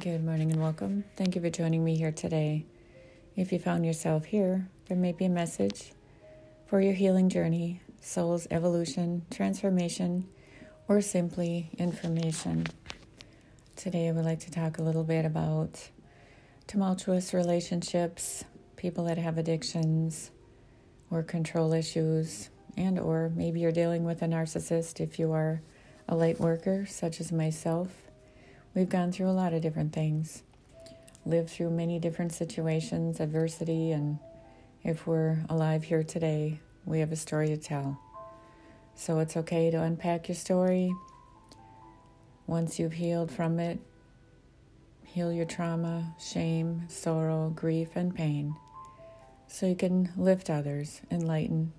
Good morning and welcome. Thank you for joining me here today. If you found yourself here, there may be a message for your healing journey, soul's evolution, transformation, or simply information. Today, I would like to talk a little bit about tumultuous relationships, people that have addictions or control issues, and or maybe you're dealing with a narcissist if you are a light worker such as myself We've gone through a lot of different things, lived through many different situations, adversity, and if we're alive here today, we have a story to tell. So it's okay to unpack your story. Once you've healed from it, heal your trauma, shame, sorrow, grief, and pain so you can lift others, enlighten,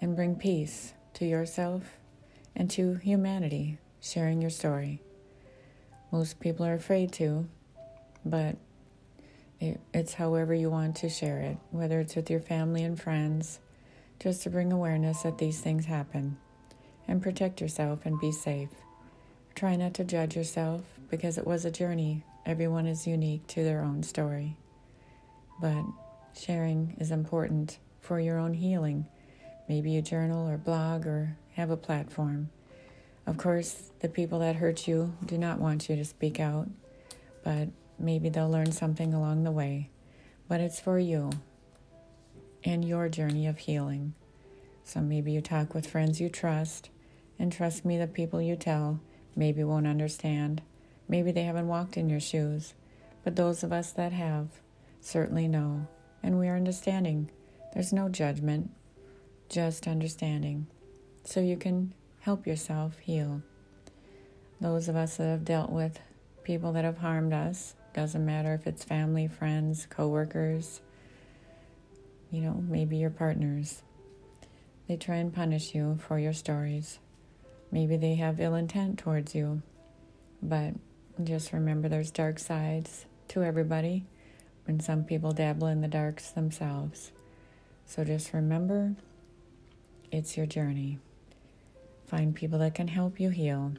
and bring peace to yourself and to humanity, sharing your story. Most people are afraid to, but it, it's however you want to share it, whether it's with your family and friends, just to bring awareness that these things happen and protect yourself and be safe. Try not to judge yourself because it was a journey. Everyone is unique to their own story. But sharing is important for your own healing. Maybe you journal or blog or have a platform. Of course, the people that hurt you do not want you to speak out, but maybe they'll learn something along the way. But it's for you and your journey of healing. So maybe you talk with friends you trust, and trust me, the people you tell maybe won't understand. Maybe they haven't walked in your shoes, but those of us that have certainly know, and we are understanding. There's no judgment, just understanding. So you can help yourself heal. Those of us that have dealt with people that have harmed us, doesn't matter if it's family, friends, coworkers, you know, maybe your partners. They try and punish you for your stories. Maybe they have ill intent towards you, but just remember there's dark sides to everybody, and some people dabble in the darks themselves. So just remember it's your journey. Find people that can help you heal.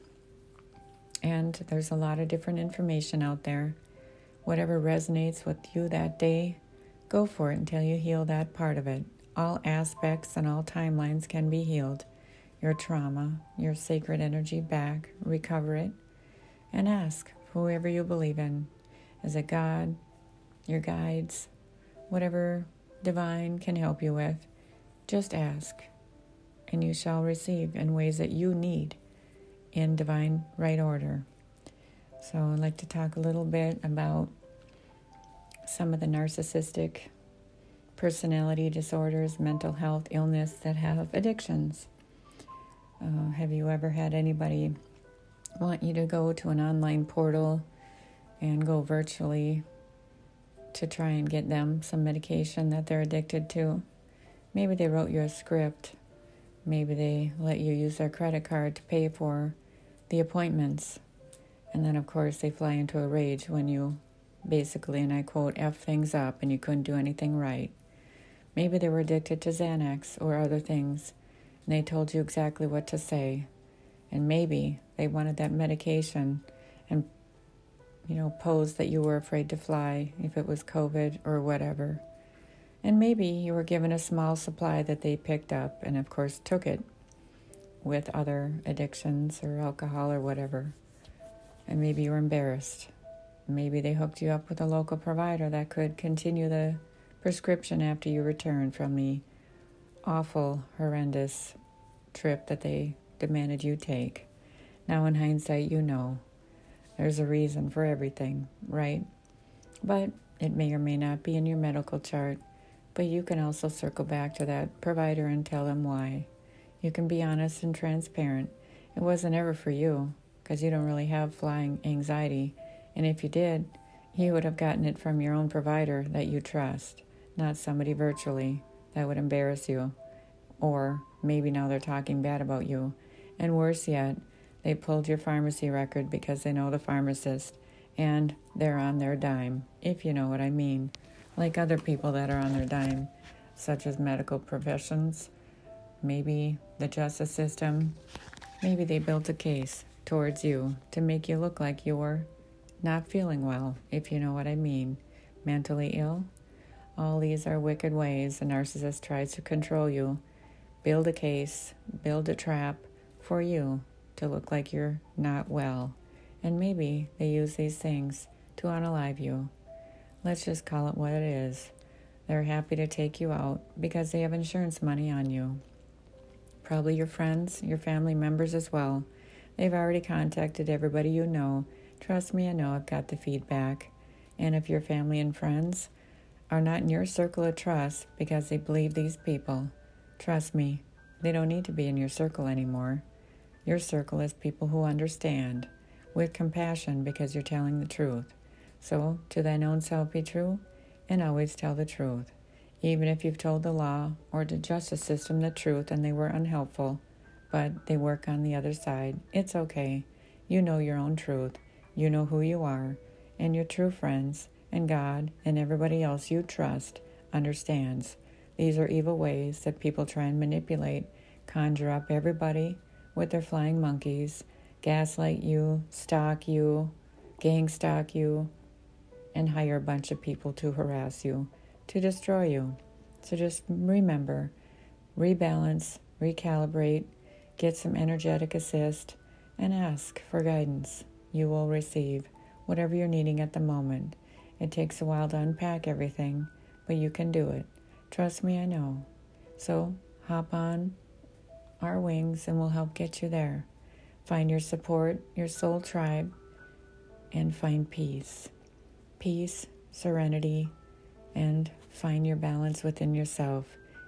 And there's a lot of different information out there. Whatever resonates with you that day, go for it until you heal that part of it. All aspects and all timelines can be healed. Your trauma, your sacred energy back, recover it, and ask whoever you believe in. Is it God, your guides, whatever divine can help you with? Just ask and you shall receive in ways that you need in divine right order. So, I'd like to talk a little bit about some of the narcissistic personality disorders, mental health illness that have addictions. Uh, have you ever had anybody want you to go to an online portal and go virtually to try and get them some medication that they're addicted to? Maybe they wrote you a script Maybe they let you use their credit card to pay for the appointments. And then, of course, they fly into a rage when you basically, and I quote, F things up and you couldn't do anything right. Maybe they were addicted to Xanax or other things, and they told you exactly what to say. And maybe they wanted that medication and, you know, posed that you were afraid to fly if it was COVID or whatever. And maybe you were given a small supply that they picked up and, of course, took it with other addictions or alcohol or whatever. And maybe you were embarrassed. Maybe they hooked you up with a local provider that could continue the prescription after you returned from the awful, horrendous trip that they demanded you take. Now, in hindsight, you know there's a reason for everything, right? But it may or may not be in your medical chart. But you can also circle back to that provider and tell them why. You can be honest and transparent. It wasn't ever for you because you don't really have flying anxiety. And if you did, you would have gotten it from your own provider that you trust, not somebody virtually that would embarrass you. Or maybe now they're talking bad about you. And worse yet, they pulled your pharmacy record because they know the pharmacist and they're on their dime, if you know what I mean like other people that are on their dime, such as medical professions, maybe the justice system. Maybe they built a case towards you to make you look like you're not feeling well, if you know what I mean, mentally ill. All these are wicked ways a narcissist tries to control you, build a case, build a trap for you to look like you're not well. And maybe they use these things to unalive you. Let's just call it what it is. They're happy to take you out because they have insurance money on you. Probably your friends, your family members as well. They've already contacted everybody you know. Trust me, I know I've got the feedback. And if your family and friends are not in your circle of trust because they believe these people, trust me, they don't need to be in your circle anymore. Your circle is people who understand with compassion because you're telling the truth. So, to thine own self be true and always tell the truth. Even if you've told the law or the justice system the truth and they were unhelpful, but they work on the other side, it's okay. You know your own truth. You know who you are, and your true friends, and God, and everybody else you trust understands. These are evil ways that people try and manipulate, conjure up everybody with their flying monkeys, gaslight you, stalk you, gang stalk you, and hire a bunch of people to harass you, to destroy you. So just remember rebalance, recalibrate, get some energetic assist, and ask for guidance. You will receive whatever you're needing at the moment. It takes a while to unpack everything, but you can do it. Trust me, I know. So hop on our wings and we'll help get you there. Find your support, your soul tribe, and find peace. Peace, serenity, and find your balance within yourself,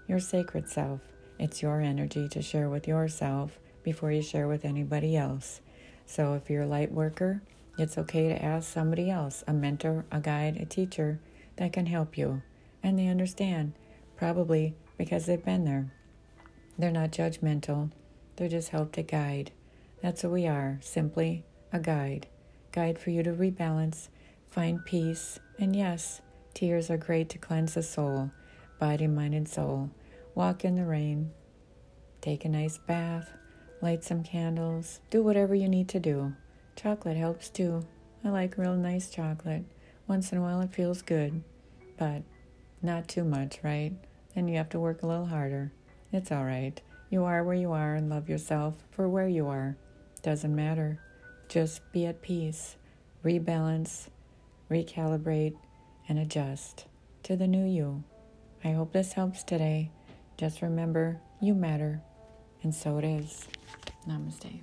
your sacred self. It's your energy to share with yourself before you share with anybody else. So if you're a light worker, it's okay to ask somebody else, a mentor, a guide, a teacher, that can help you. And they understand, probably because they've been there. They're not judgmental, they're just help to guide. That's what we are simply a guide. Guide for you to rebalance, find peace, and yes, tears are great to cleanse the soul, body, mind, and soul. Walk in the rain, take a nice bath, light some candles, do whatever you need to do. Chocolate helps too. I like real nice chocolate. Once in a while it feels good, but not too much, right? Then you have to work a little harder. It's all right. You are where you are and love yourself for where you are. Doesn't matter. Just be at peace, rebalance, recalibrate, and adjust to the new you. I hope this helps today. Just remember, you matter, and so it is. Namaste.